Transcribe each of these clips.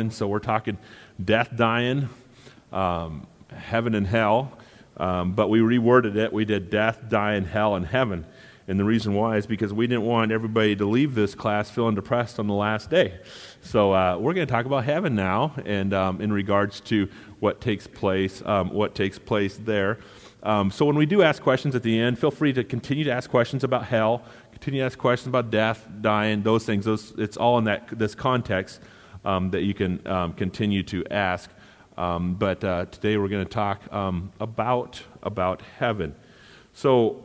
And so we're talking death, dying, um, heaven, and hell. Um, but we reworded it. We did death, dying, hell, and heaven. And the reason why is because we didn't want everybody to leave this class feeling depressed on the last day. So uh, we're going to talk about heaven now, and um, in regards to what takes place, um, what takes place there. Um, so when we do ask questions at the end, feel free to continue to ask questions about hell, continue to ask questions about death, dying, those things. Those, it's all in that this context um, that you can um, continue to ask. Um, but uh, today we're going to talk um, about, about heaven. So,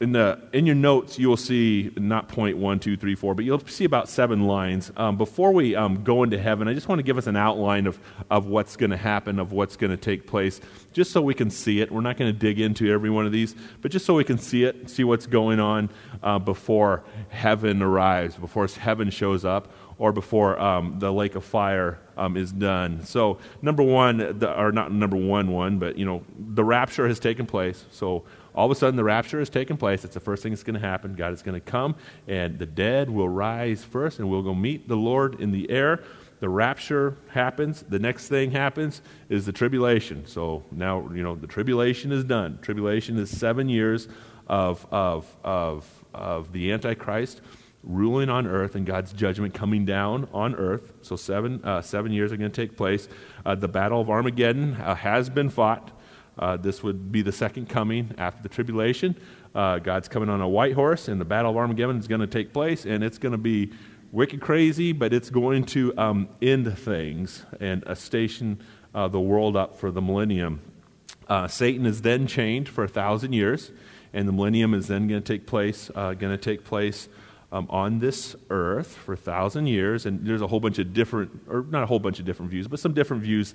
in, the, in your notes, you will see not point one, two, three, four, but you'll see about seven lines. Um, before we um, go into heaven, I just want to give us an outline of, of what's going to happen, of what's going to take place, just so we can see it. We're not going to dig into every one of these, but just so we can see it, see what's going on uh, before heaven arrives, before heaven shows up or before um, the lake of fire um, is done. So, number one, the, or not number one, one, but you know, the rapture has taken place. So, all of a sudden, the rapture has taken place. It's the first thing that's going to happen. God is going to come, and the dead will rise first, and we'll go meet the Lord in the air. The rapture happens. The next thing happens is the tribulation. So now, you know, the tribulation is done. Tribulation is seven years of, of, of, of the Antichrist ruling on earth and God's judgment coming down on earth. So, seven, uh, seven years are going to take place. Uh, the Battle of Armageddon uh, has been fought. Uh, this would be the second coming after the tribulation. Uh, God's coming on a white horse, and the Battle of Armageddon is going to take place, and it's going to be wicked crazy, but it's going to um, end things and station uh, the world up for the millennium. Satan is then chained for a thousand years, and the millennium is then going to take place. going to take place um, on this earth for a thousand years, and there's a whole bunch of different, or not a whole bunch of different views, but some different views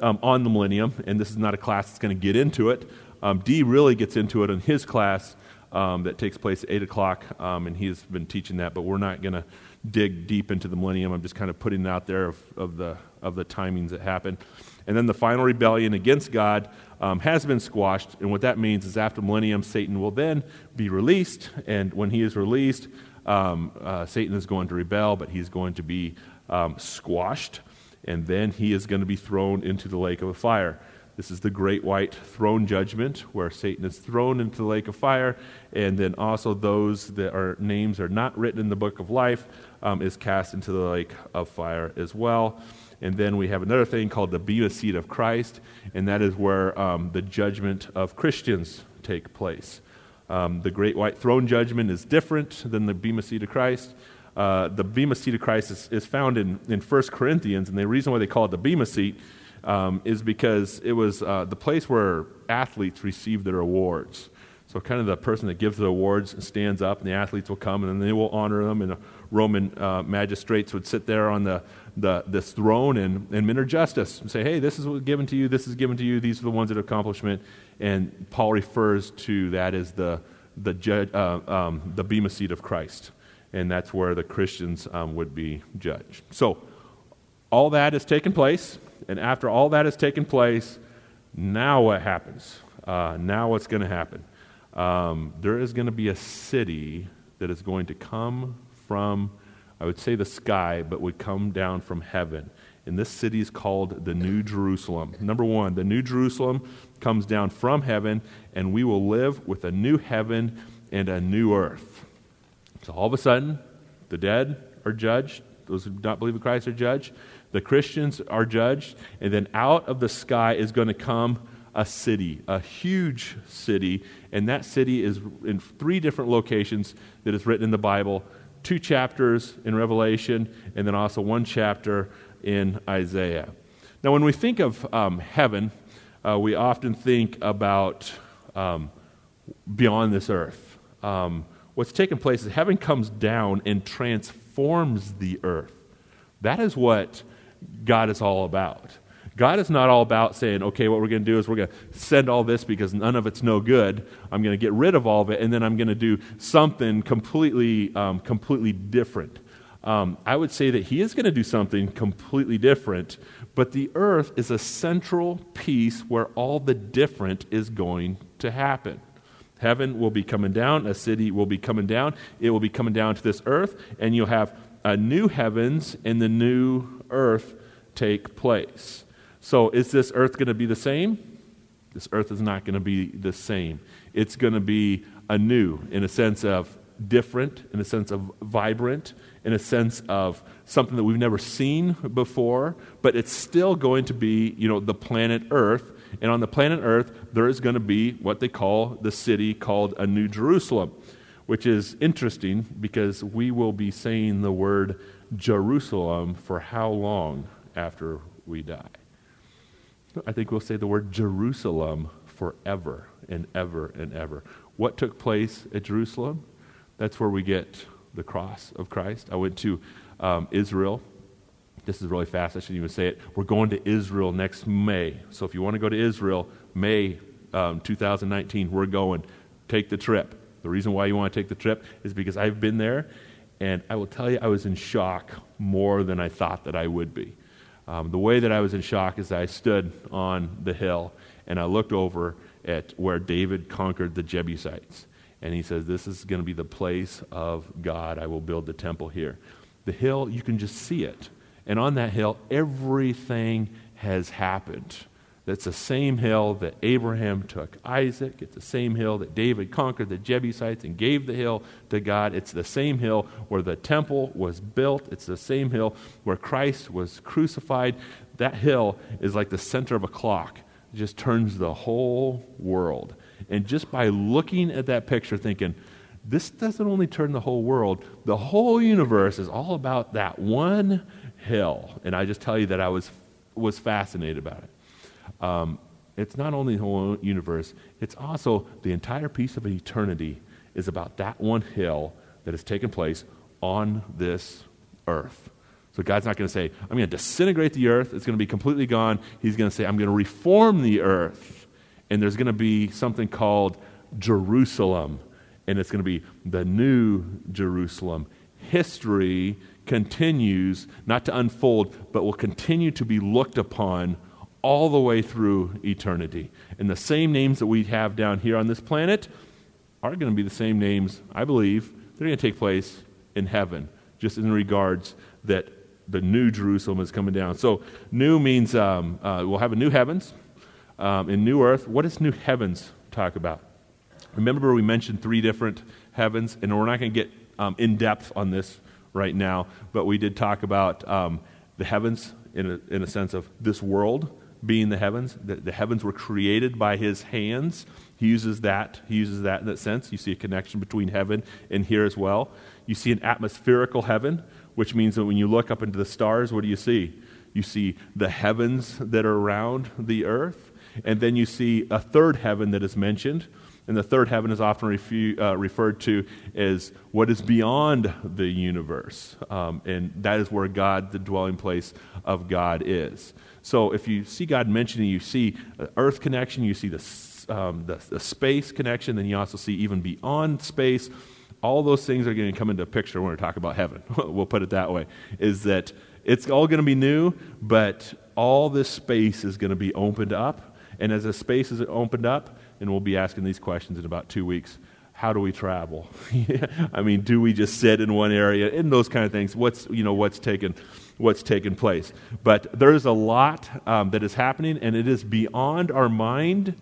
um, on the millennium, and this is not a class that's going to get into it. Um, D really gets into it in his class um, that takes place at 8 o'clock, um, and he's been teaching that, but we're not going to dig deep into the millennium. I'm just kind of putting it out there of, of, the, of the timings that happen. And then the final rebellion against God um, has been squashed. And what that means is after millennium, Satan will then be released. And when he is released, um, uh, Satan is going to rebel, but he's going to be um, squashed, and then he is going to be thrown into the lake of fire. This is the great white throne judgment, where Satan is thrown into the lake of fire, and then also those that are names are not written in the book of life um, is cast into the lake of fire as well. And then we have another thing called the Bema seat of Christ, and that is where um, the judgment of Christians take place. Um, the great white throne judgment is different than the Bema seat of Christ. Uh, the Bema seat of Christ is, is, found in, in 1 Corinthians, and the reason why they call it the Bema seat um, is because it was uh, the place where athletes received their awards. So, kind of the person that gives the awards stands up, and the athletes will come, and then they will honor them. And Roman uh, magistrates would sit there on the, the, this throne and, and minister justice and say, hey, this is given to you, this is given to you, these are the ones that accomplishment. And Paul refers to that as the, the, judge, uh, um, the Bema seat of Christ. And that's where the Christians um, would be judged. So, all that has taken place. And after all that has taken place, now what happens? Uh, now what's going to happen? Um, there is going to be a city that is going to come from, I would say the sky, but would come down from heaven. And this city is called the New Jerusalem. Number one, the New Jerusalem comes down from heaven, and we will live with a new heaven and a new earth. So all of a sudden, the dead are judged. Those who do not believe in Christ are judged. The Christians are judged. And then out of the sky is going to come a city, a huge city. And that city is in three different locations that is written in the Bible two chapters in Revelation, and then also one chapter in Isaiah. Now, when we think of um, heaven, uh, we often think about um, beyond this earth. Um, what's taking place is heaven comes down and transforms the earth. That is what God is all about. God is not all about saying, okay, what we're going to do is we're going to send all this because none of it's no good. I'm going to get rid of all of it, and then I'm going to do something completely, um, completely different. Um, I would say that He is going to do something completely different, but the earth is a central piece where all the different is going to happen. Heaven will be coming down, a city will be coming down, it will be coming down to this earth, and you'll have a new heavens and the new earth take place. So, is this earth going to be the same? This earth is not going to be the same. It's going to be anew in a sense of different, in a sense of vibrant, in a sense of something that we've never seen before, but it's still going to be, you know, the planet Earth. And on the planet Earth, there is going to be what they call the city called a New Jerusalem, which is interesting because we will be saying the word Jerusalem for how long after we die? I think we'll say the word Jerusalem forever and ever and ever. What took place at Jerusalem? That's where we get the cross of Christ. I went to um, Israel. This is really fast. I shouldn't even say it. We're going to Israel next May. So if you want to go to Israel, May um, 2019, we're going. Take the trip. The reason why you want to take the trip is because I've been there, and I will tell you, I was in shock more than I thought that I would be. Um, the way that I was in shock is I stood on the hill and I looked over at where David conquered the Jebusites. And he says, This is going to be the place of God. I will build the temple here. The hill, you can just see it. And on that hill, everything has happened. That's the same hill that Abraham took Isaac. It's the same hill that David conquered the Jebusites and gave the hill to God. It's the same hill where the temple was built. It's the same hill where Christ was crucified. That hill is like the center of a clock, it just turns the whole world. And just by looking at that picture, thinking, this doesn't only turn the whole world, the whole universe is all about that one hill. And I just tell you that I was, was fascinated about it. Um, it's not only the whole universe, it's also the entire piece of eternity is about that one hill that has taken place on this earth. So God's not going to say, I'm going to disintegrate the earth, it's going to be completely gone. He's going to say, I'm going to reform the earth and there's going to be something called Jerusalem, and it's going to be the new Jerusalem. History continues not to unfold, but will continue to be looked upon all the way through eternity. And the same names that we have down here on this planet are going to be the same names, I believe, they're going to take place in heaven, just in regards that the new Jerusalem is coming down. So, new means um, uh, we'll have a new heavens um, in New Earth, what does New Heavens talk about? Remember, we mentioned three different heavens, and we're not going to get um, in depth on this right now, but we did talk about um, the heavens in a, in a sense of this world being the heavens. The, the, heavens were created by his hands. He uses that. He uses that in that sense. You see a connection between heaven and here as well. You see an atmospherical heaven, which means that when you look up into the stars, what do you see? You see the heavens that are around the earth. And then you see a third heaven that is mentioned. And the third heaven is often refu- uh, referred to as what is beyond the universe. Um, and that is where God, the dwelling place of God, is. So if you see God mentioning, you see earth connection, you see the, um, the, the space connection, then you also see even beyond space. All those things are going to come into picture when we talk about heaven. we'll put it that way. Is that it's all going to be new, but all this space is going to be opened up and as the space is opened up, and we'll be asking these questions in about two weeks, how do we travel? I mean, do we just sit in one area? And those kind of things. What's, you know, what's taken, what's taken place? But there's a lot um, that is happening, and it is beyond our mind,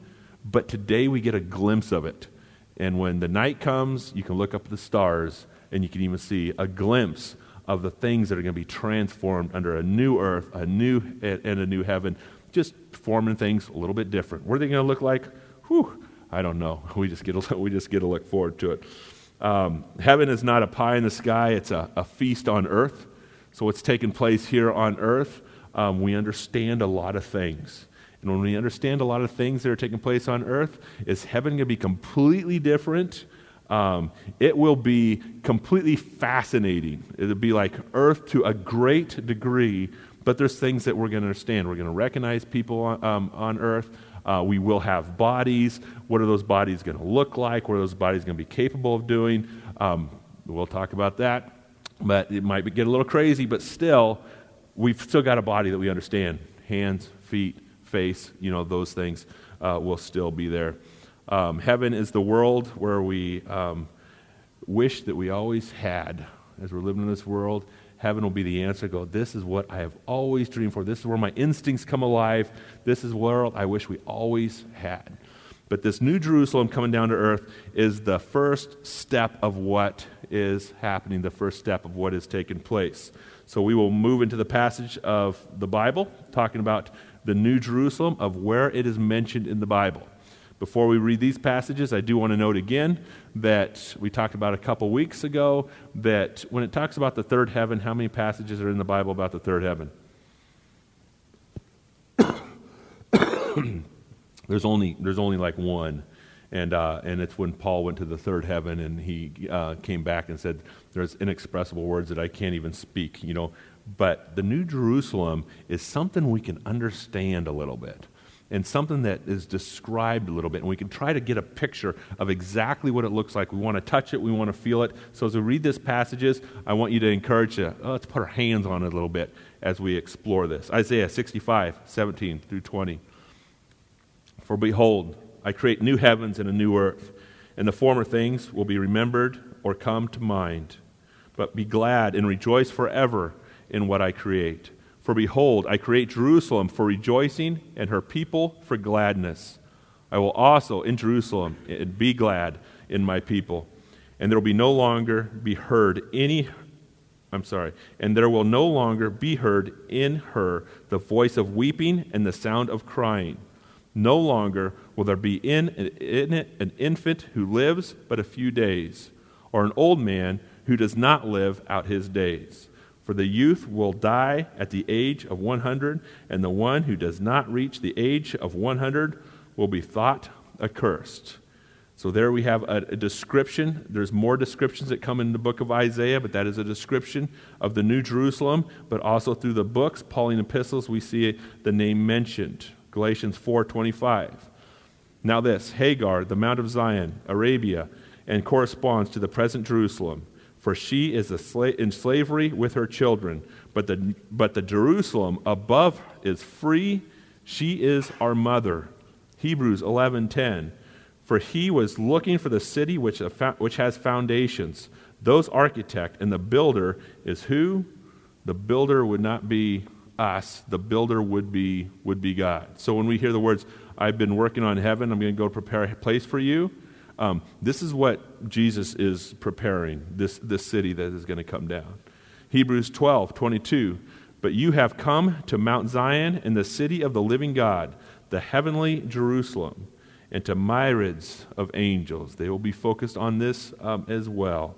but today we get a glimpse of it. And when the night comes, you can look up at the stars, and you can even see a glimpse of the things that are going to be transformed under a new earth, a new and a new heaven just forming things a little bit different. What are they going to look like? Whew, I don't know. We just get a, we just get to look forward to it. Um, heaven is not a pie in the sky, it's a, a, feast on earth. So, what's taking place here on earth, um, we understand a lot of things. And when we understand a lot of things that are taking place on earth, is heaven going to be completely different? Um, it will be completely fascinating. It'll be like earth to a great degree, but there's things that we're going to understand. We're going to recognize people on, um, on earth. Uh, we will have bodies. What are those bodies going to look like? What are those bodies going to be capable of doing? Um, we'll talk about that. But it might get a little crazy, but still, we've still got a body that we understand. Hands, feet, face, you know, those things uh, will still be there. Um, heaven is the world where we um, wish that we always had as we're living in this world heaven will be the answer. Go, this is what I have always dreamed for. This is where my instincts come alive. This is the world I wish we always had. But this new Jerusalem coming down to earth is the first step of what is happening, the first step of what is taking place. So we will move into the passage of the Bible, talking about the New Jerusalem, of where it is mentioned in the Bible. Before we read these passages, I do want to note again that we talked about a couple weeks ago that when it talks about the third heaven, how many passages are in the Bible about the third heaven? there's only there's only like one, and uh, and it's when Paul went to the third heaven and he uh, came back and said, "There's inexpressible words that I can't even speak," you know. But the New Jerusalem is something we can understand a little bit and something that is described a little bit. And we can try to get a picture of exactly what it looks like. We want to touch it, we want to feel it. So as we read these passages, I want you to encourage you, oh, let's put our hands on it a little bit as we explore this. Isaiah 65, 17 through 20. For behold, I create new heavens and a new earth, and the former things will be remembered or come to mind. But be glad and rejoice forever in what I create. For behold, I create Jerusalem for rejoicing, and her people for gladness. I will also in Jerusalem and be glad in my people, and there will be no longer be heard any I'm sorry, and there will no longer be heard in her the voice of weeping and the sound of crying. No longer will there be in, it an infant who lives but a few days, or an old man who does not live out his days. For the youth will die at the age of 100, and the one who does not reach the age of 100 will be thought accursed. So there we have a, a, description. There's more descriptions that come in the book of Isaiah, but that is a description of the New Jerusalem. But also through the books, Pauline epistles, we see the name mentioned. Galatians 4:25. Now this, Hagar, the Mount of Zion, Arabia, and corresponds to the present Jerusalem, for she is sla- in slavery with her children, but the, but the Jerusalem above is free, she is our mother. Hebrews 11:10. For he was looking for the city which, which has foundations. Those architect and the builder is who? The builder would not be us, the builder would be, would be God. So when we hear the words, I've been working on heaven, I'm going to go prepare a place for you, um, this is what Jesus is preparing, this, this city that is going to come down. Hebrews 12, 22. But you have come to Mount Zion and the city of the living God, the heavenly Jerusalem, and to myriads of angels. They will be focused on this um, as well.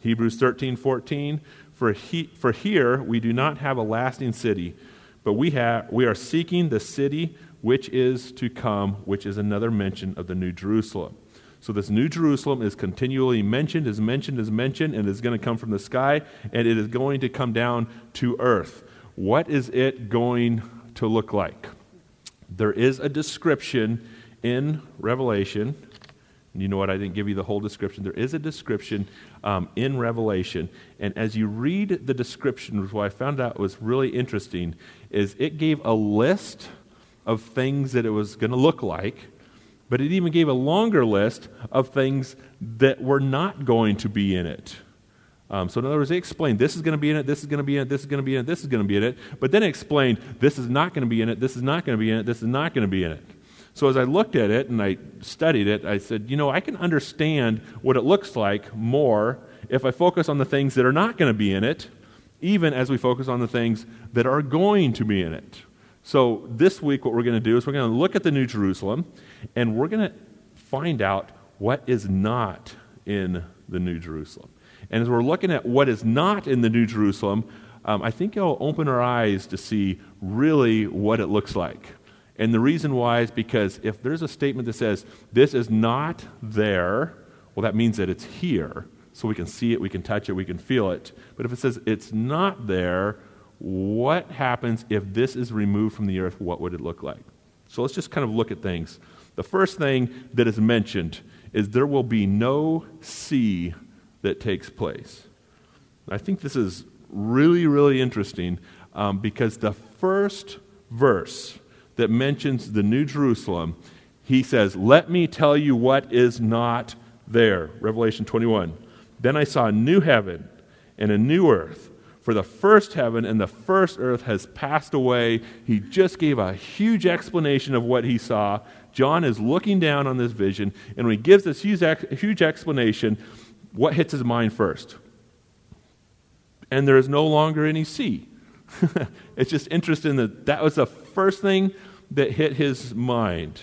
Hebrews 13, 14. For, he, for here we do not have a lasting city, but we, have, we are seeking the city which is to come, which is another mention of the New Jerusalem. So this New Jerusalem is continually mentioned, is mentioned, is mentioned, and is going to come from the sky, and it is going to come down to earth. What is it going to look like? There is a description in Revelation you know what? I didn't give you the whole description. There is a description um, in Revelation. And as you read the description, what I found out was really interesting is it gave a list of things that it was going to look like, but it even gave a longer list of things that were not going to be in it. Um, so, in other words, they explained this is going to be in it, this is going to be in it, this is going to be in it, this is going to be in it. But then explained this is not going to be in it, this is not going to be in it, this is not going to be in it. So as I looked at it and I studied it, I said, you know, I can understand what it looks like more if I focus on the things that are not going to be in it, even as we focus on the things that are going to be in it. So this week, what we're going to do is we're going to look at the New Jerusalem and we're going to find out what is not in the New Jerusalem. And as we're looking at what is not in the New Jerusalem, um, I think it'll open our eyes to see really what it looks like. And the reason why is because if there's a statement that says, this is not there, well, that means that it's here. So we can see it, we can touch it, we can feel it. But if it says it's not there, what happens if this is removed from the earth? What would it look like? So let's just kind of look at things. The first thing that is mentioned is there will be no sea that takes place. I think this is really, really interesting um, because the first verse that mentions the New Jerusalem, he says, Let me tell you what is not there. Revelation 21. Then I saw a new heaven and a new earth. For the first heaven and the first earth has passed away. He just gave a huge explanation of what he saw. John is looking down on this vision, and when he gives this huge, huge explanation, what hits his mind first? And there is no longer any sea. it's just interesting that that was the first thing that hit his mind.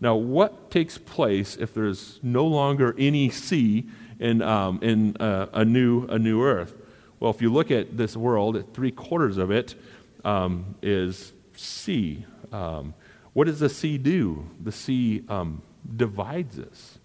Now, what takes place if there's no longer any sea in, um, in uh, a, new, a new earth? Well, if you look at this world, three quarters of it um, is sea. Um, what does the sea do? The sea um, divides us.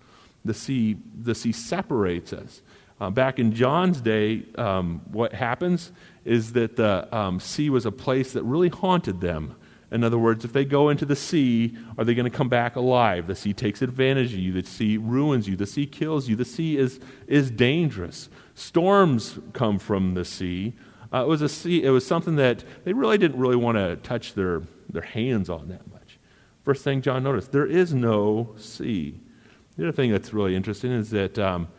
The sea, the sea separates us. Uh, back in John's day, um, what happens is that the um, sea was a place that really haunted them. In other words, if they go into the sea, are they going to come back alive? The sea takes advantage of you. The sea ruins you. The sea kills you. The sea is, is dangerous. Storms come from the sea. Uh, it was a sea. It was something that they really didn't really want to touch their, their hands on that much. First thing John noticed, there is no sea. The other thing that's really interesting is that um,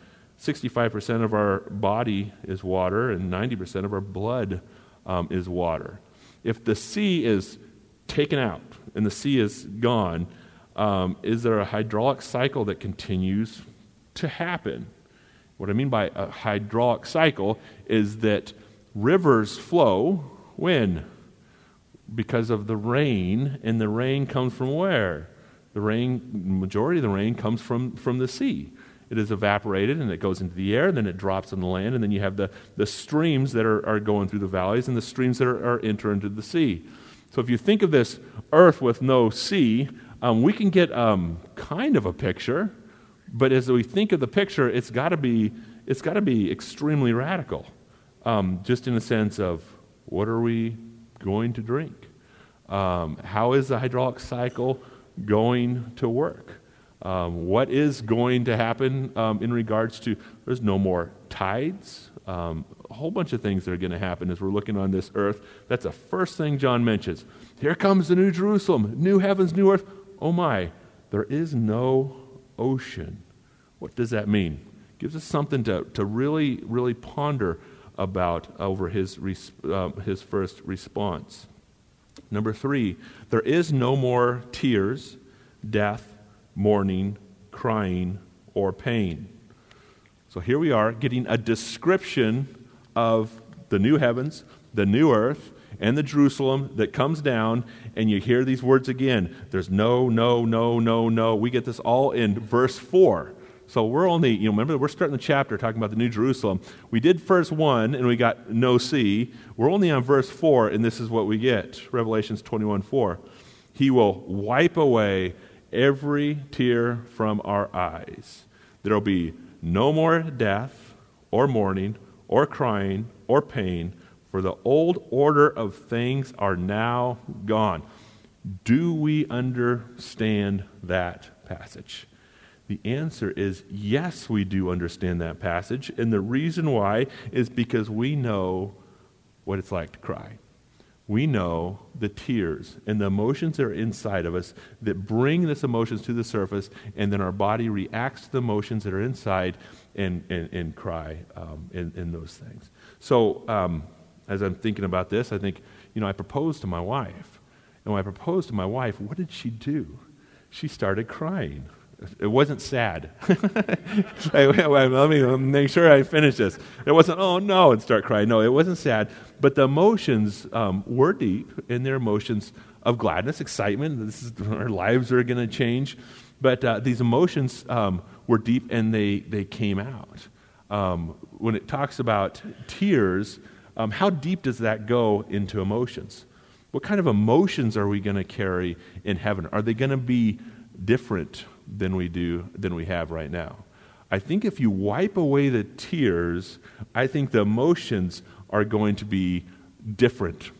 65% of our body is water and 90% of our blood um, is water. If the sea is taken out and the sea is gone, um, is there a hydraulic cycle that continues to happen? What I mean by a hydraulic cycle is that rivers flow when? Because of the rain, and the rain comes from where? The rain, majority of the rain comes from, from the sea. It is evaporated and it goes into the air, then it drops on the land, and then you have the, the streams that are, are going through the valleys and the streams that are, are enter into the sea. So if you think of this earth with no sea, um, we can get um, kind of a picture but as we think of the picture, it's got to be it's got to be extremely radical, um, just in the sense of what are we going to drink? Um, how is the hydraulic cycle going to work? Um, what is going to happen um, in regards to there's no more tides? A whole bunch of things that are going to happen as we're looking on this earth. That's the first thing John mentions. Here comes the new Jerusalem, new heavens, new earth. Oh my, there is no ocean. What does that mean? Gives us something to, to really, really ponder about over his, uh, his first response. Number three, there is no more tears, death, mourning, crying, or pain. So here we are getting a description of the new heavens, the new earth, and the Jerusalem that comes down, and you hear these words again. There's no, no, no, no, no. We get this all in verse 4. So we're only, you know, remember, we're starting the chapter talking about the New Jerusalem. We did verse 1, and we got no sea. We're only on verse 4, and this is what we get Revelations 21 4. He will wipe away every tear from our eyes. There will be no more death, or mourning, or crying, or pain, for the old order of things are now gone. Do we understand that passage? The answer is yes, we do understand that passage. And the reason why is because we know what it's like to cry. We know the tears and the emotions that are inside of us that bring this emotions to the surface, and then our body reacts to the emotions that are inside and, and, and cry um, in, in those things. So, um, as I'm thinking about this, I think, you know, I proposed to my wife. And when I proposed to my wife, what did she do? She started crying. It wasn't sad. Let me make sure I finish this. It wasn't, oh no, and start crying. No, it wasn't sad. But the emotions um, were deep in their emotions of gladness, excitement. This is, our lives are going to change. But uh, these emotions um, were deep and they, they came out. Um, when it talks about tears, um, how deep does that go into emotions? What kind of emotions are we going to carry in heaven? Are they going to be different than we do than we have right now. I think if you wipe away the tears, I think the emotions are going to be different.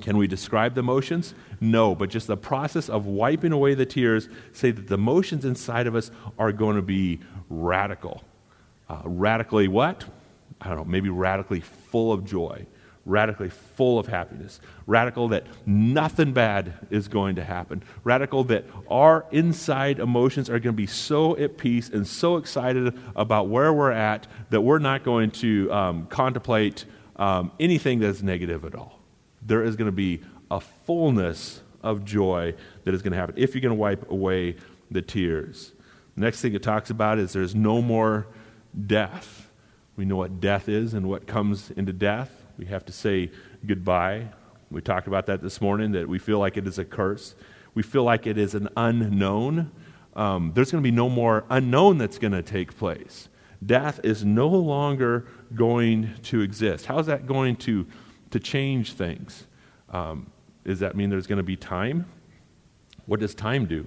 Can we describe the emotions? No, but just the process of wiping away the tears, say that the emotions inside of us are going to be radical. Uh, radically what? I don't know, maybe radically full of joy radically full of happiness, radical that nothing bad is going to happen, radical that our inside emotions are going to be so at peace and so excited about where we're at that we're not going to um, contemplate um, anything that's negative at all. There is going to be a fullness of joy that is going to happen if you're going to wipe away the tears. The next thing it talks about is there's no more death. We know what death is and what comes into death. We have to say goodbye. We talked about that this morning, that we feel like it is a curse. We feel like it is an unknown. Um, there's going to be no more unknown that's going to take place. Death is no longer going to exist. How is that going to, to change things? Um, does that mean there's going to be time? What does time do?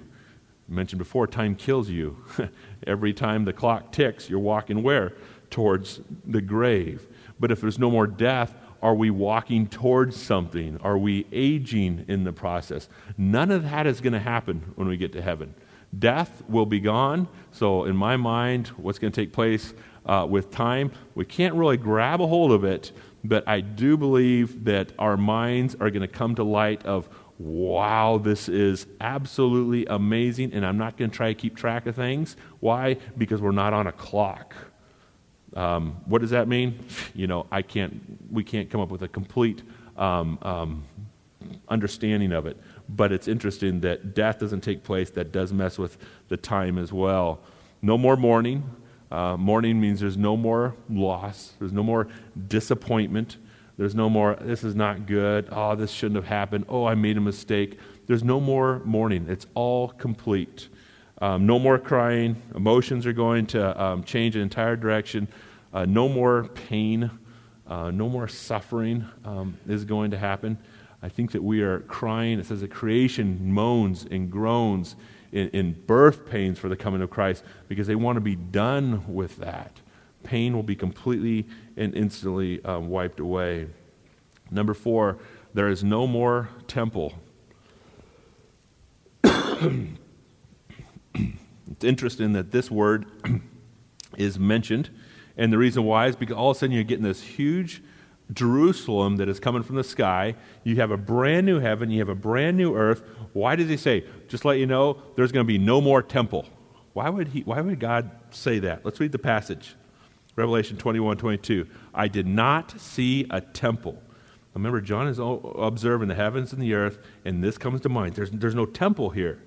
I mentioned before, time kills you. Every time the clock ticks, you're walking where? Towards the grave. But if there's no more death, are we walking towards something? Are we aging in the process? None of that is going to happen when we get to heaven. Death will be gone. So, in my mind, what's going to take place uh, with time, we can't really grab a hold of it, but I do believe that our minds are going to come to light of, wow, this is absolutely amazing, and I'm not going to try to keep track of things. Why? Because we're not on a clock. Um, what does that mean? You know, I can't, we can't come up with a complete um, um, understanding of it. But it's interesting that death doesn't take place. That does mess with the time as well. No more mourning. Uh, mourning means there's no more loss, there's no more disappointment, there's no more, this is not good, oh, this shouldn't have happened, oh, I made a mistake. There's no more mourning. It's all complete. Um, no more crying. Emotions are going to um, change in entire direction. Uh, no more pain. Uh, no more suffering um, is going to happen. I think that we are crying. It says that creation moans and groans in, in birth pains for the coming of Christ because they want to be done with that. Pain will be completely and instantly um, wiped away. Number four, there is no more temple. it's interesting that this word is mentioned, and the reason why is because all of a sudden you're getting this huge Jerusalem that is coming from the sky. You have a brand new heaven, you have a brand new earth. Why does he say, just let you know, there's going to be no more temple? Why would, he, why would God say that? Let's read the passage. Revelation 21 22. I did not see a temple. Remember, John is observing the heavens and the earth, and this comes to mind. There's, there's no temple here.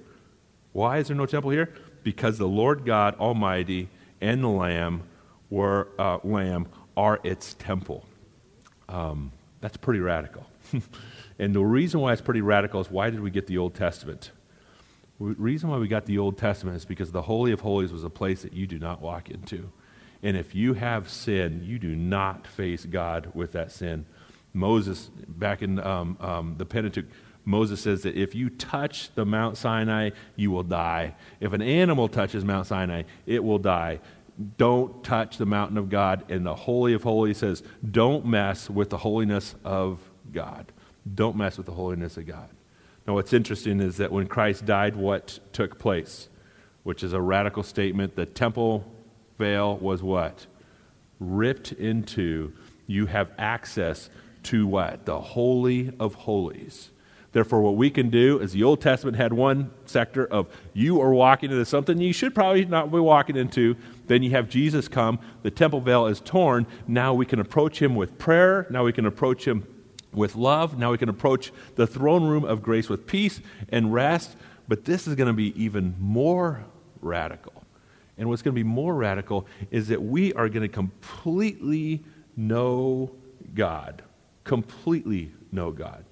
Why is there no temple here? Because the Lord God Almighty and the Lamb were uh, Lamb are its temple. Um, that's pretty radical. and the reason why it's pretty radical is why did we get the Old Testament? The reason why we got the Old Testament is because the Holy of Holies was a place that you do not walk into. And if you have sin, you do not face God with that sin. Moses, back in um, um, the Pentateuch, Moses says that if you touch the Mount Sinai, you will die. If an animal touches Mount Sinai, it will die don't touch the mountain of God. And the Holy of Holies says, don't mess with the holiness of God. Don't mess with the holiness of God. Now, what's interesting is that when Christ died, what took place? Which is a radical statement. The temple veil was what? Ripped into. You have access to what? The Holy of Holies. Therefore, what we can do is the Old Testament had one sector of you are walking into something you should probably not be walking into. Then you have Jesus come. The temple veil is torn. Now we can approach him with prayer. Now we can approach him with love. Now we can approach the throne room of grace with peace and rest. But this is going to be even more radical. And what's going to be more radical is that we are going to completely know God. Completely know God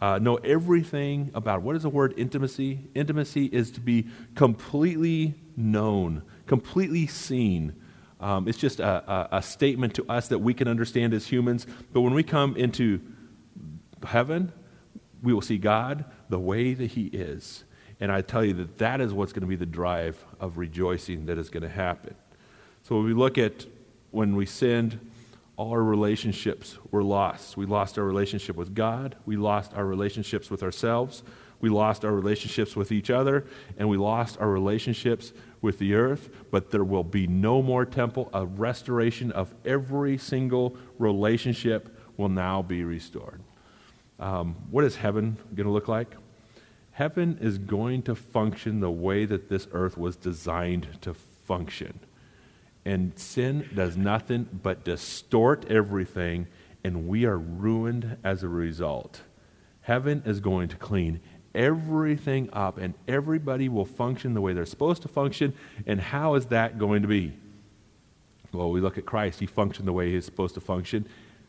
uh, know everything about. What is the word intimacy? Intimacy is to be completely known, completely seen. Um, it's just a, a, a, statement to us that we can understand as humans. But when we come into heaven, we will see God the way that He is. And I tell you that that is what's going to be the drive of rejoicing that is going to happen. So when we look at when we sinned, all our relationships were lost. We lost our relationship with God, we lost our relationships with ourselves, we lost our relationships with each other, and we lost our relationships with the earth. But there will be no more temple. A restoration of every single relationship will now be restored. Um, what is heaven going to look like? Heaven is going to function the way that this earth was designed to function. And sin does nothing but distort everything and we are ruined as a result. Heaven is going to clean everything up, and everybody will function the way they're supposed to function. And how is that going to be? Well, we look at Christ. He functioned the way he's supposed to function.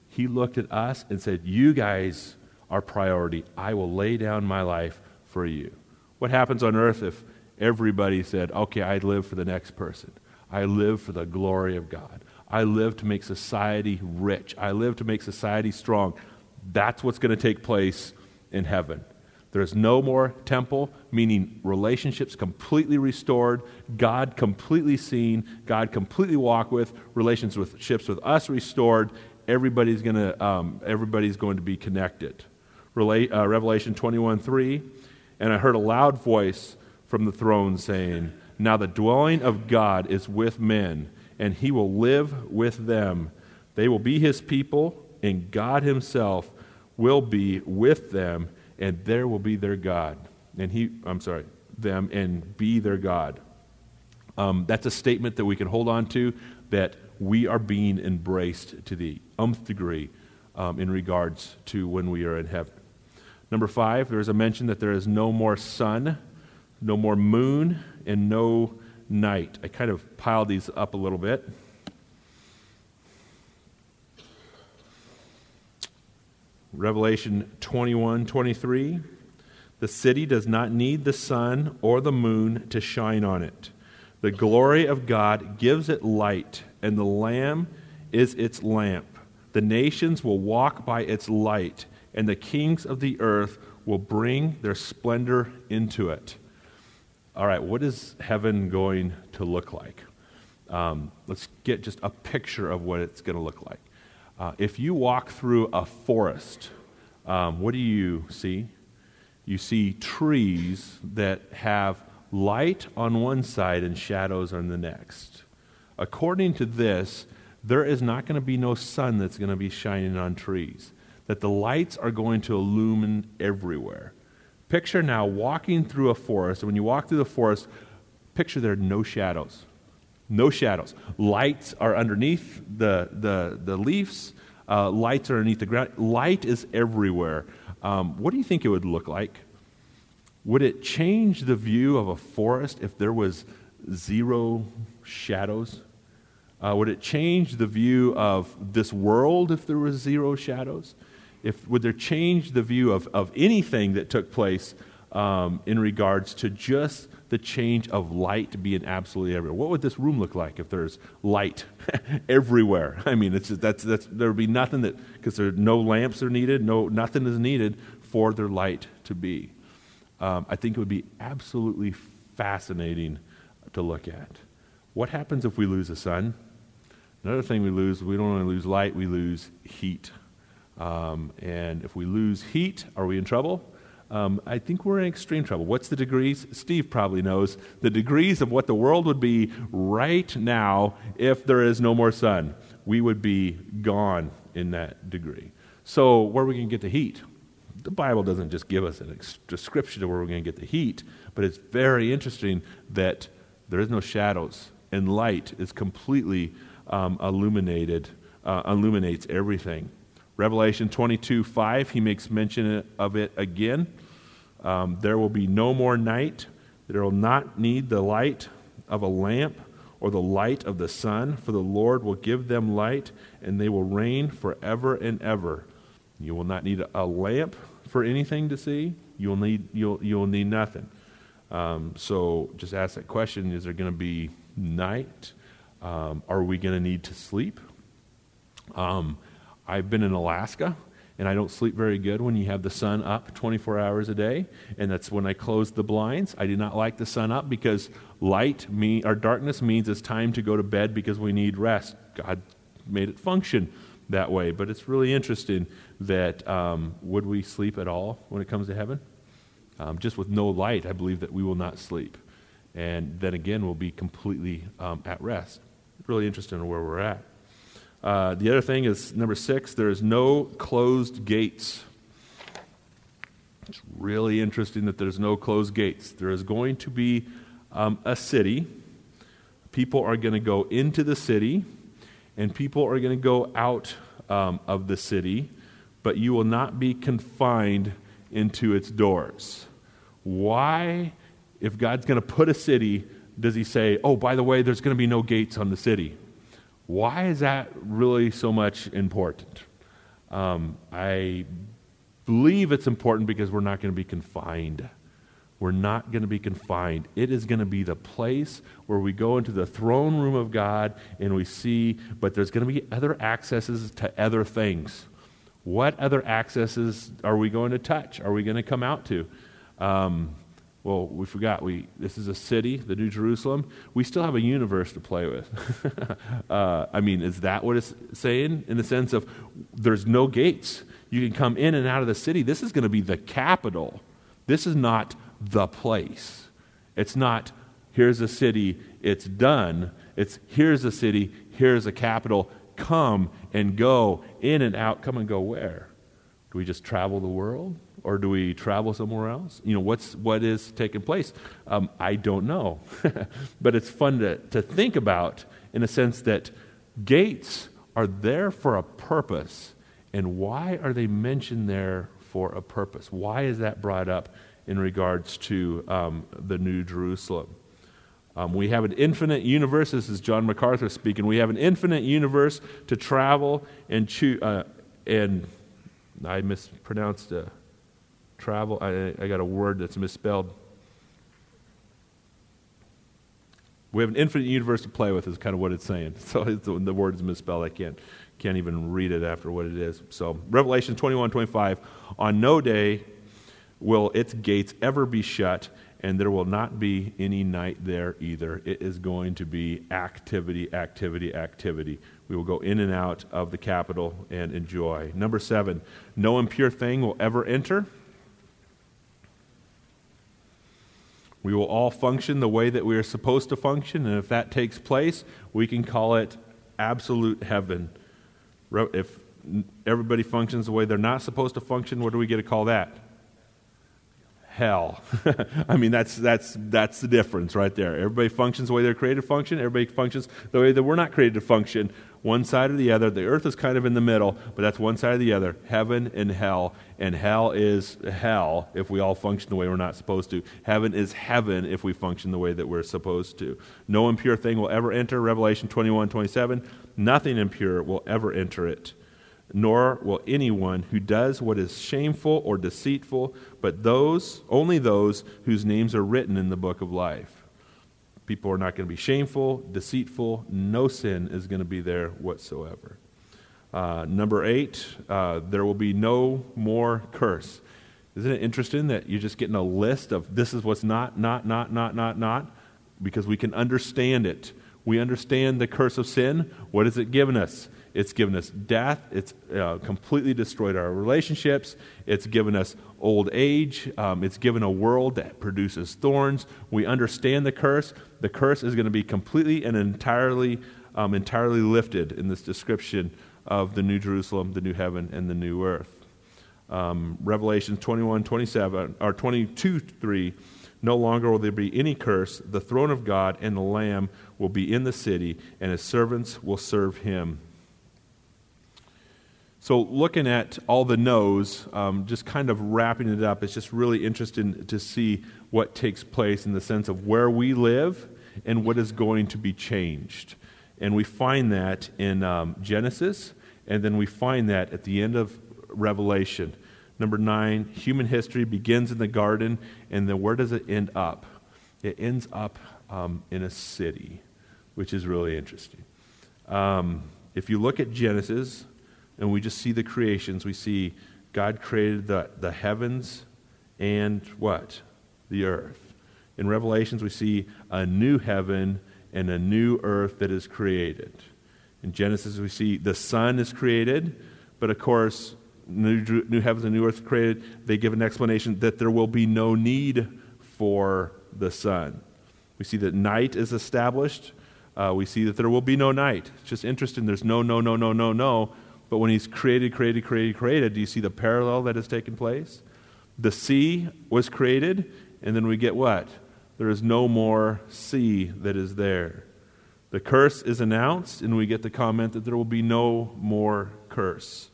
He looked at us and said, You guys are priority. I will lay down my life for you. What happens on earth if everybody said, Okay, I live for the next person? I live for the glory of God. I live to make society rich. I live to make society strong. That's what's going to take place in heaven. There's no more temple, meaning relationships completely restored, God completely seen, God completely walked with, relationships with us restored. Everybody's, gonna, um, everybody's going to be connected. Relate, uh, Revelation 21 3. And I heard a loud voice from the throne saying, Now the dwelling of God is with men, and he will live with them. They will be his people, and God himself will be with them and there will be their God. And he, I'm sorry, them, and be their God. Um, that's a statement that we can hold on to that we are being embraced to the umpth degree um, in regards to when we are in heaven. Number five, there is a mention that there is no more sun, no more moon, and no night. I kind of piled these up a little bit. Revelation 21 23. The city does not need the sun or the moon to shine on it. The glory of God gives it light, and the Lamb is its lamp. The nations will walk by its light, and the kings of the earth will bring their splendor into it. All right, what is heaven going to look like? Um, let's get just a picture of what it's going to look like. Uh, if you walk through a forest, um, what do you see? You see trees that have light on one side and shadows on the next. According to this, there is not going to be no sun that's going to be shining on trees, that the lights are going to illumine everywhere. Picture now walking through a forest, and when you walk through the forest, picture there are no shadows. No shadows. Lights are underneath the, the, the leaves, uh, lights are underneath the ground. Light is everywhere. Um, what do you think it would look like? Would it change the view of a forest if there was zero shadows? Uh, would it change the view of this world if there was zero shadows? If, would there change the view of, of anything that took place um, in regards to just the change of light being absolutely everywhere. What would this room look like if there's light everywhere? I mean, it's just, that's, that's, there would be nothing that, because there no lamps are needed, no, nothing is needed for their light to be. Um, I think it would be absolutely fascinating to look at. What happens if we lose the sun? Another thing we lose, we don't only lose light, we lose heat. Um, and if we lose heat, are we in trouble? Um, I think we're in extreme trouble. What's the degrees? Steve probably knows the degrees of what the world would be right now if there is no more sun. We would be gone in that degree. So, where are we going to get the heat? The Bible doesn't just give us a description of where we're going to get the heat, but it's very interesting that there is no shadows and light is completely um, illuminated, uh, illuminates everything. Revelation 22 5, he makes mention of it again. Um, there will be no more night. There will not need the light of a lamp or the light of the sun, for the Lord will give them light, and they will reign forever and ever. You will not need a lamp for anything to see. You'll need, you'll, you'll need nothing. Um, so just ask that question is there going to be night? Um, are we going to need to sleep? Um, I've been in Alaska, and I don't sleep very good when you have the sun up 24 hours a day. And that's when I close the blinds. I do not like the sun up because light mean, or darkness means it's time to go to bed because we need rest. God made it function that way. But it's really interesting that um, would we sleep at all when it comes to heaven? Um, just with no light, I believe that we will not sleep. And then again, we'll be completely um, at rest. Really interesting where we're at. Uh, the other thing is number six, there is no closed gates. It's really interesting that there's no closed gates. There is going to be um, a city. People are going to go into the city, and people are going to go out um, of the city, but you will not be confined into its doors. Why, if God's going to put a city, does he say, oh, by the way, there's going to be no gates on the city? Why is that really so much important? Um, I believe it's important because we're not going to be confined. We're not going to be confined. It is going to be the place where we go into the throne room of God and we see, but there's going to be other accesses to other things. What other accesses are we going to touch? Are we going to come out to? Um, well, we forgot. We this is a city, the New Jerusalem. We still have a universe to play with. uh, I mean, is that what it's saying? In the sense of there's no gates. You can come in and out of the city. This is going to be the capital. This is not the place. It's not here's a city. It's done. It's here's a city. Here's a capital. Come and go in and out. Come and go where? Do we just travel the world? Or do we travel somewhere else? You know, what's, what is taking place? Um, I don't know. but it's fun to, to think about in a sense that gates are there for a purpose. And why are they mentioned there for a purpose? Why is that brought up in regards to um, the New Jerusalem? Um, we have an infinite universe. This is John MacArthur speaking. We have an infinite universe to travel and choose. Uh, and I mispronounced uh, travel. I, I got a word that's misspelled. We have an infinite universe to play with, is kind of what it's saying. So it's, the word is misspelled. I can't, can't even read it after what it is. So, Revelation 21 25. On no day will its gates ever be shut, and there will not be any night there either. It is going to be activity, activity, activity. We will go in and out of the capital and enjoy. Number seven, no impure thing will ever enter. We will all function the way that we are supposed to function, and if that takes place, we can call it absolute heaven. If everybody functions the way they're not supposed to function, what do we get to call that? Hell. I mean, that's, that's, that's the difference right there. Everybody functions the way they're created to function, everybody functions the way that we're not created to function one side or the other. The earth is kind of in the middle, but that's one side or the other heaven and hell. And hell is hell if we all function the way we're not supposed to. Heaven is heaven if we function the way that we're supposed to. No impure thing will ever enter. Revelation 21 27. Nothing impure will ever enter it, nor will anyone who does what is shameful or deceitful, but those, only those whose names are written in the book of life. People are not going to be shameful, deceitful. No sin is going to be there whatsoever. Uh, number eight, uh, there will be no more curse. Isn't it interesting that you're just getting a list of this is what's not, not, not, not, not, not? Because we can understand it. We understand the curse of sin. What has it given us? It's given us death. It's uh, completely destroyed our relationships. It's given us old age. Um, it's given a world that produces thorns. We understand the curse. The curse is going to be completely and entirely, um, entirely lifted in this description of the New Jerusalem, the new heaven, and the new earth. Um, Revelation 21, 27, or 22, 3. No longer will there be any curse. The throne of God and the Lamb will be in the city, and his servants will serve him. So, looking at all the no's, um, just kind of wrapping it up, it's just really interesting to see what takes place in the sense of where we live and what is going to be changed. And we find that in um, Genesis, and then we find that at the end of Revelation. Number nine, human history begins in the garden, and then where does it end up? It ends up um, in a city, which is really interesting. Um, if you look at Genesis, and we just see the creations. We see God created the, the heavens and what? The earth. In Revelations, we see a new heaven and a new earth that is created. In Genesis, we see the sun is created, but of course, new, new heavens and new earth created. They give an explanation that there will be no need for the sun. We see that night is established. Uh, we see that there will be no night. It's just interesting. There's no, no, no, no, no, no. But when he's created, created, created, created, do you see the parallel that has taken place? The sea was created, and then we get what? There is no more sea that is there. The curse is announced, and we get the comment that there will be no more curse.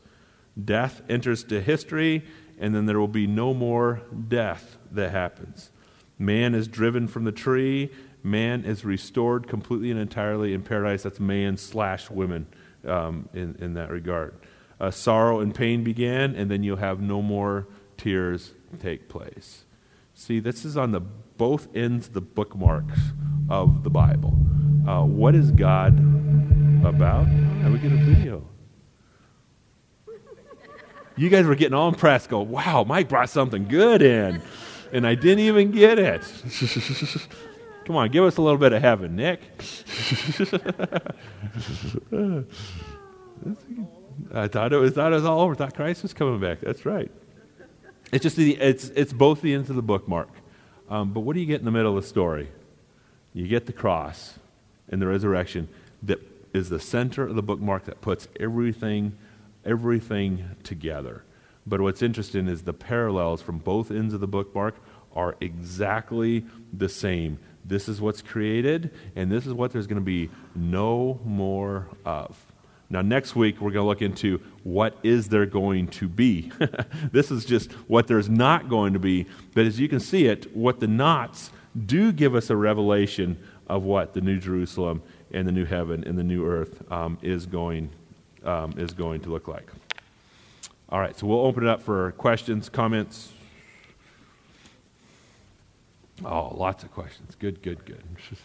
Death enters to history, and then there will be no more death that happens. Man is driven from the tree. Man is restored completely and entirely in paradise. That's man slash women um, in, in that regard. Uh, sorrow and pain began, and then you'll have no more tears take place. See, this is on the both ends of the bookmarks of the Bible. Uh, what is God about? How we get a video? You guys were getting all impressed. Go, wow, Mike brought something good in, and I didn't even get it. Come on, give us a little bit of heaven, Nick. I thought it was thought it was all over. I thought Christ was coming back. That's right. It's just the, it's it's both the ends of the bookmark. Um, but what do you get in the middle of the story? You get the cross and the resurrection that is the center of the bookmark that puts everything everything together. But what's interesting is the parallels from both ends of the bookmark are exactly the same. This is what's created, and this is what there's going to be no more of. Now, next week, we're going to look into what is there going to be. this is just what there's not going to be. But as you can see it, what the knots do give us a revelation of what the New Jerusalem and the new heaven and the new earth um, is, going, um, is going to look like. All right, so we'll open it up for questions, comments. Oh, lots of questions. Good, good, good.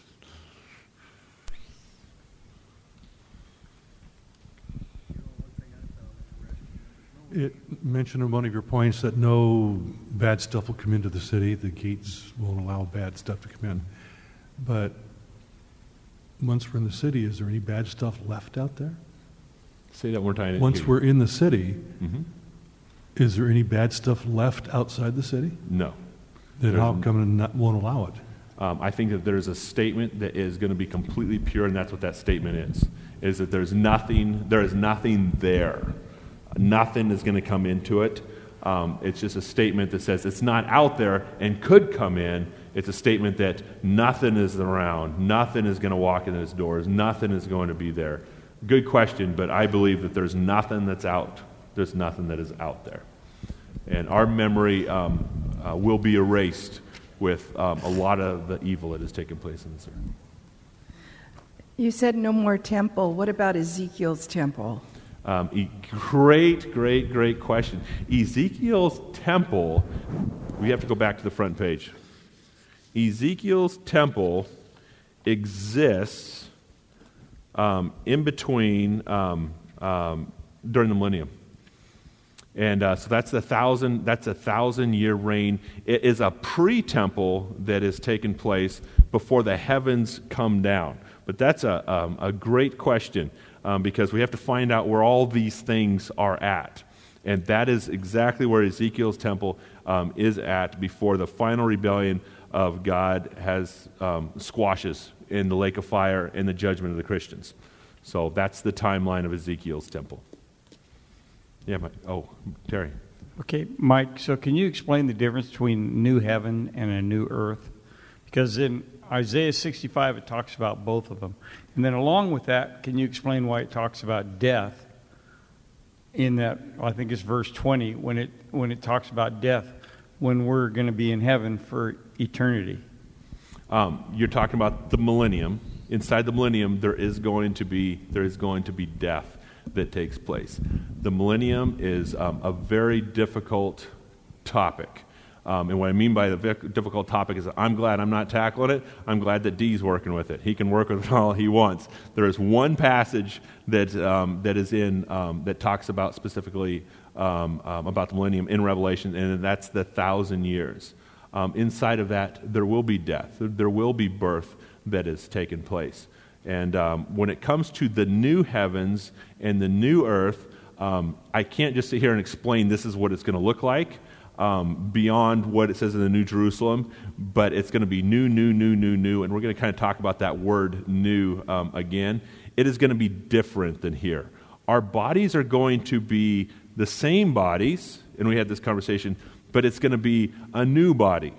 It mentioned in one of your points that no bad stuff will come into the city. The gates won't allow bad stuff to come in. But once we're in the city, is there any bad stuff left out there? Say that one more time. Once we're in the city, mm-hmm. is there any bad stuff left outside the city? No. Then how come it won't allow it? Um, I think that there's a statement that is going to be completely pure, and that's what that statement is: is that there's nothing, there is nothing there. Nothing is going to come into it. Um, it's just a statement that says it's not out there and could come in. It's a statement that nothing is around, nothing is going to walk in those doors, nothing is going to be there. Good question, but I believe that there's nothing that's out. There's nothing that is out there. And our memory um, uh, will be erased with um, a lot of the evil that has taken place in this earth. You said no more temple. What about Ezekiel's temple? Um, e- great, great, great question. Ezekiel's temple, we have to go back to the front page. Ezekiel's temple exists um, in between um, um during the millennium. And uh, so that's a thousand. That's a thousand year reign. It is a pre-temple that is taking place before the heavens come down. But that's a, um, a great question um, because we have to find out where all these things are at. And that is exactly where Ezekiel's temple um, is at before the final rebellion of God has um, squashes in the lake of fire and the judgment of the Christians. So that's the timeline of Ezekiel's temple. Yeah, Mike. Oh, Terry. Okay, Mike, so can you explain the difference between new heaven and a new earth? Because in Isaiah 65, it talks about both of them. And then along with that, can you explain why it talks about death in that, I think it's verse 20, when it, when it talks about death, when we're going to be in heaven for eternity? Um, you're talking about the millennium. Inside the millennium, there is going to be, there is going to be death that takes place. The millennium is um, a very difficult topic. Um, and what I mean by the difficult topic is I'm glad I'm not tackling it. I'm glad that Dee's working with it. He can work with it all he wants. There is one passage that, um, that is in, um, that talks about specifically um, um, about the millennium in Revelation, and that's the thousand years. Inside of that, there will be death, there will be birth that has taken place. And when it comes to the new heavens and the new earth, I can't just sit here and explain this is what it's going to look like um, beyond what it says in the New Jerusalem, but it's going to be new, new, new, new, new. And we're going to kind of talk about that word new um, again. It is going to be different than here. Our bodies are going to be the same bodies, and we had this conversation, but it's going to be a new body.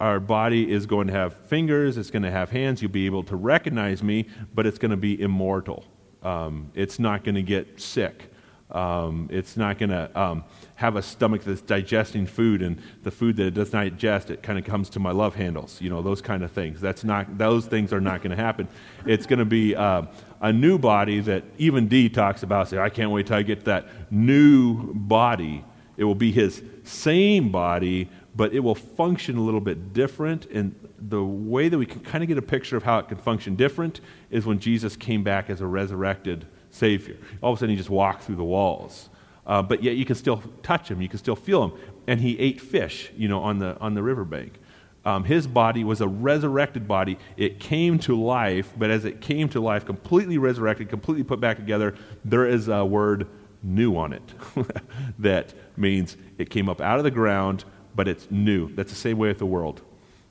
Our body is going to have fingers, it's going to have hands, you'll be able to recognize me, but it's going to be immortal. Um, it's not going to get sick. Um, it's not going to um, have a stomach that's digesting food, and the food that it does not digest, it kind of comes to my love handles. You know, those kind of things. That's not; those things are not going to happen. It's going to be uh, a new body that even D talks about. Say, I can't wait till I get that new body. It will be his same body, but it will function a little bit different. And the way that we can kind of get a picture of how it can function different is when Jesus came back as a resurrected Savior. All of a sudden, he just walked through the walls. Uh, but yet you can still touch him, you can still feel him. And he ate fish, you know, on the, on the riverbank. Um, his body was a resurrected body. It came to life, but as it came to life, completely resurrected, completely put back together, there is a word new on it that means it came up out of the ground, but it's new. That's the same way with the world.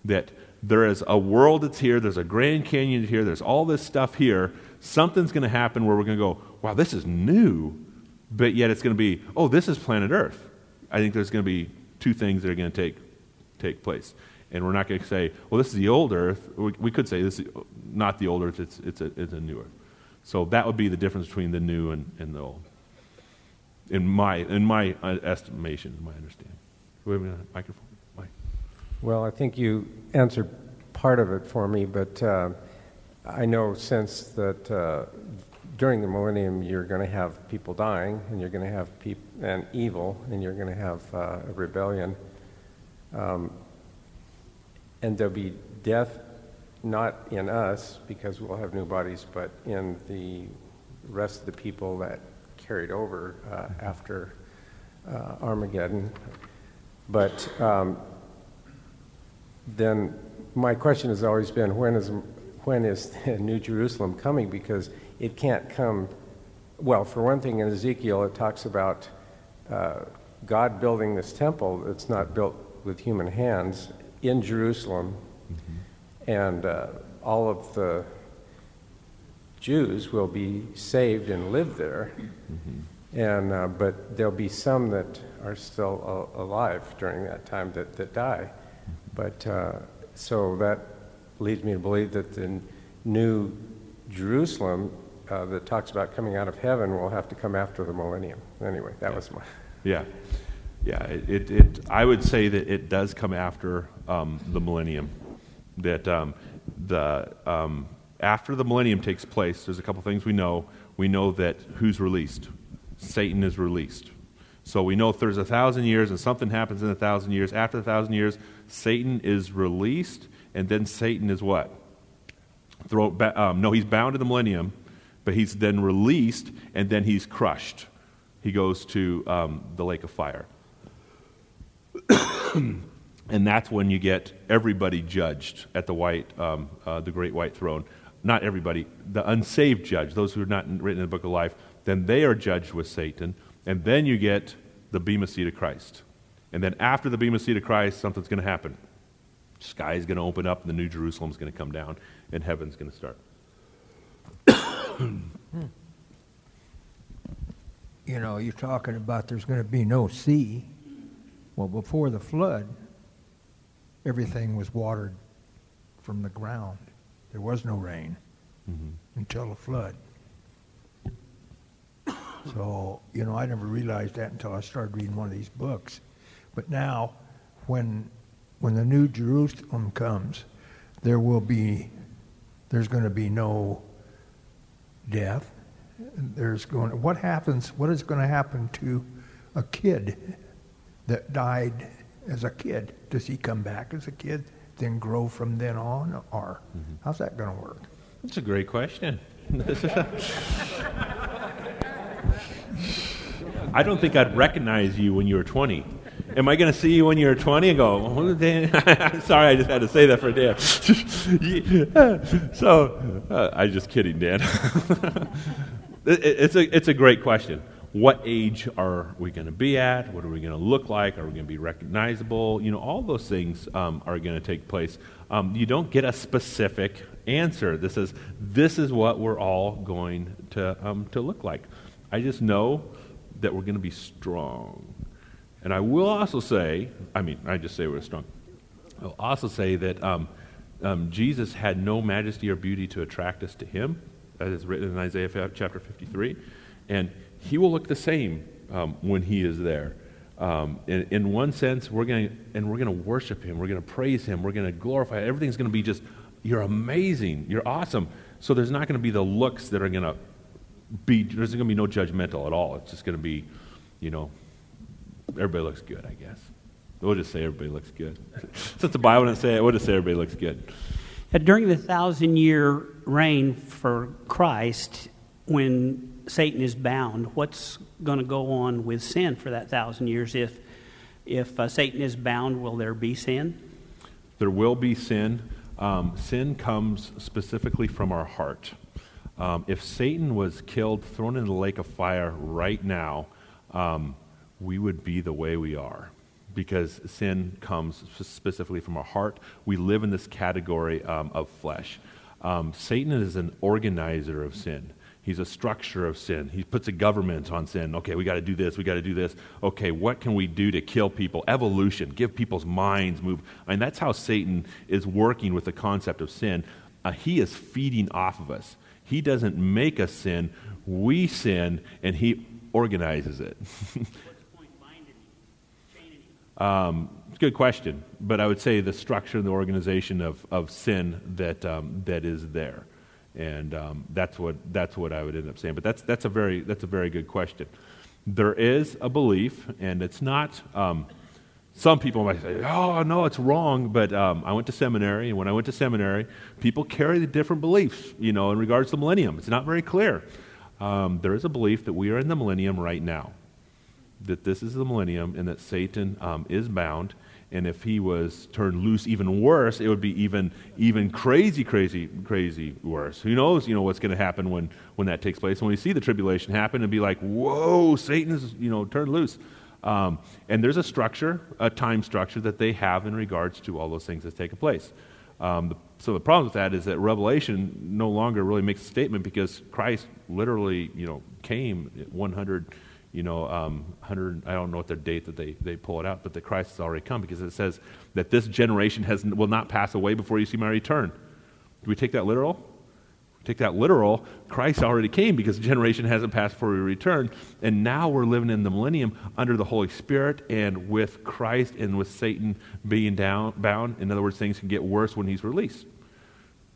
That there is a world that's here, there's a Grand Canyon here, there's all this stuff here. Something's going to happen where we're going to go, wow, this is new but yet it's going to be, oh, this is planet Earth. I think there's going to be two things that are going to take, take place. And we're not going to say, well, this is the old Earth. We, we could say this is not the old Earth, it's, it's, a, it's a new Earth. So that would be the difference between the new and, and the old. In my, in my uh, estimation, my understanding. A microphone. Mike. Well, I think you answered part of it for me, but uh, I know since that uh, during the millennium, you're going to have people dying, and you're going to have peop- and evil, and you're going to have uh, a rebellion. Um, and there'll be death not in us because we'll have new bodies, but in the rest of the people that carried over uh, after uh, Armageddon. But um, then my question has always been when is, when is New Jerusalem coming? Because it can't come. Well, for one thing, in Ezekiel, it talks about uh, God building this temple that's not built with human hands in Jerusalem, mm-hmm. and uh, all of the Jews will be saved and live there. Mm-hmm. And, uh, but there'll be some that are still alive during that time that, that die. But uh, so that leads me to believe that the new Jerusalem uh, that talks about coming out of heaven will have to come after the millennium. Anyway, that yeah. was my. Yeah. Yeah, it, it, it, I would say that it does come after um, the millennium. That um, the, um, after the millennium takes place, there's a couple things we know. We know that who's released? Satan is released. So we know if there's a thousand years and something happens in a thousand years, after a thousand years, Satan is released, and then Satan is what? Throw, um, no, he's bound to the millennium, but he's then released and then he's crushed. He goes to um, the lake of fire. and that's when you get everybody judged at the white, um, uh, the great white throne. Not everybody, the unsaved judge, those who are not written in the book of life, then they are judged with Satan. And then you get the Bema seat of Christ. And then after the Bema seat of Christ, something's going to happen. Sky is going to open up, and the New Jerusalem is going to come down, and heaven's going to start. you know, you're talking about there's going to be no sea. Well, before the flood, everything was watered from the ground. There was no rain mm-hmm. until the flood. So, you know, I never realized that until I started reading one of these books. But now, when when the new Jerusalem comes, there will be there's going to be no death. There's going. What happens? What is going to happen to a kid that died as a kid? Does he come back as a kid, then grow from then on, or mm-hmm. how's that going to work? That's a great question. I don't think I'd recognize you when you were 20. Am I going to see you when you're 20 and go, oh, sorry, I just had to say that for Dan. so, uh, I'm just kidding, Dan. it, it's, a, it's a great question. What age are we going to be at? What are we going to look like? Are we going to be recognizable? You know, all those things um, are going to take place. Um, you don't get a specific answer. This is this is what we're all going to um, to look like. I just know that we're going to be strong and I will also say, I mean, I just say we're strong. I'll also say that um, um, Jesus had no majesty or beauty to attract us to him, as is written in Isaiah chapter 53. And he will look the same um, when he is there. Um, in, in, one sense, we're going and we're going to worship him. We're going to praise him. We're going to glorify. Everything's going to be just, you're amazing. You're awesome. So there's not going to be the looks that are going to be, there's going to be no judgmental at all. It's just going to be, you know, everybody looks good, I guess. We'll just say everybody looks good. Since the Bible didn't say it, we'll just say everybody looks good. During the thousand year reign for Christ, when Satan is bound, what's going to go on with sin for that thousand years? If, if uh, Satan is bound, will there be sin? There will be sin. Um, sin comes specifically from our heart. Um, if Satan was killed, thrown in the lake of fire right now, um, we would be the way we are because sin comes specifically from our heart. We live in this category um, of flesh. Um, Satan is an organizer of sin. He's a structure of sin. He puts a government on sin. Okay, we got to do this. We got to do this. Okay, what can we do to kill people? Evolution, give people's minds move. I mean, that's how Satan is working with the concept of sin. Uh, he is feeding off of us. He doesn't make us sin. We sin, and he organizes it. Um, good question, but I would say the structure and the organization of, of sin that, um, that is there. And um, that's, what, that's what I would end up saying. But that's, that's, a, very, that's a very good question. There is a belief, and it's not, um, some people might say, oh, no, it's wrong. But um, I went to seminary, and when I went to seminary, people carry the different beliefs, you know, in regards to the millennium. It's not very clear. Um, there is a belief that we are in the millennium right now that this is the millennium and that Satan um, is bound. And if he was turned loose even worse, it would be even, even crazy, crazy, crazy worse. Who knows, you know, what's going to happen when, when that takes place. When we see the tribulation happen and be like, whoa, Satan's, you know, turned loose. Um, and there's a structure, a time structure that they have in regards to all those things that's taken place. Um, the, so the problem with that is that Revelation no longer really makes a statement because Christ literally, you know, came 100 you know, um, 100, I don't know what the date that they, they pull it out, but that Christ has already come because it says that this generation has, will not pass away before you see my return. Do we take that literal? Take that literal. Christ already came because the generation hasn't passed before we return. And now we're living in the millennium under the Holy Spirit and with Christ and with Satan being down, bound. In other words, things can get worse when he's released.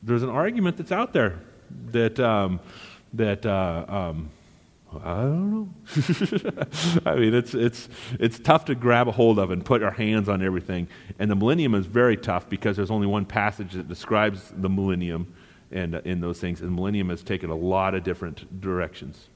There's an argument that's out there that, um, that uh, um, I don't know. I mean, it's, it's, it's tough to grab a hold of and put our hands on everything. And the millennium is very tough because there's only one passage that describes the millennium and uh, in those things. And millennium has taken a lot of different directions.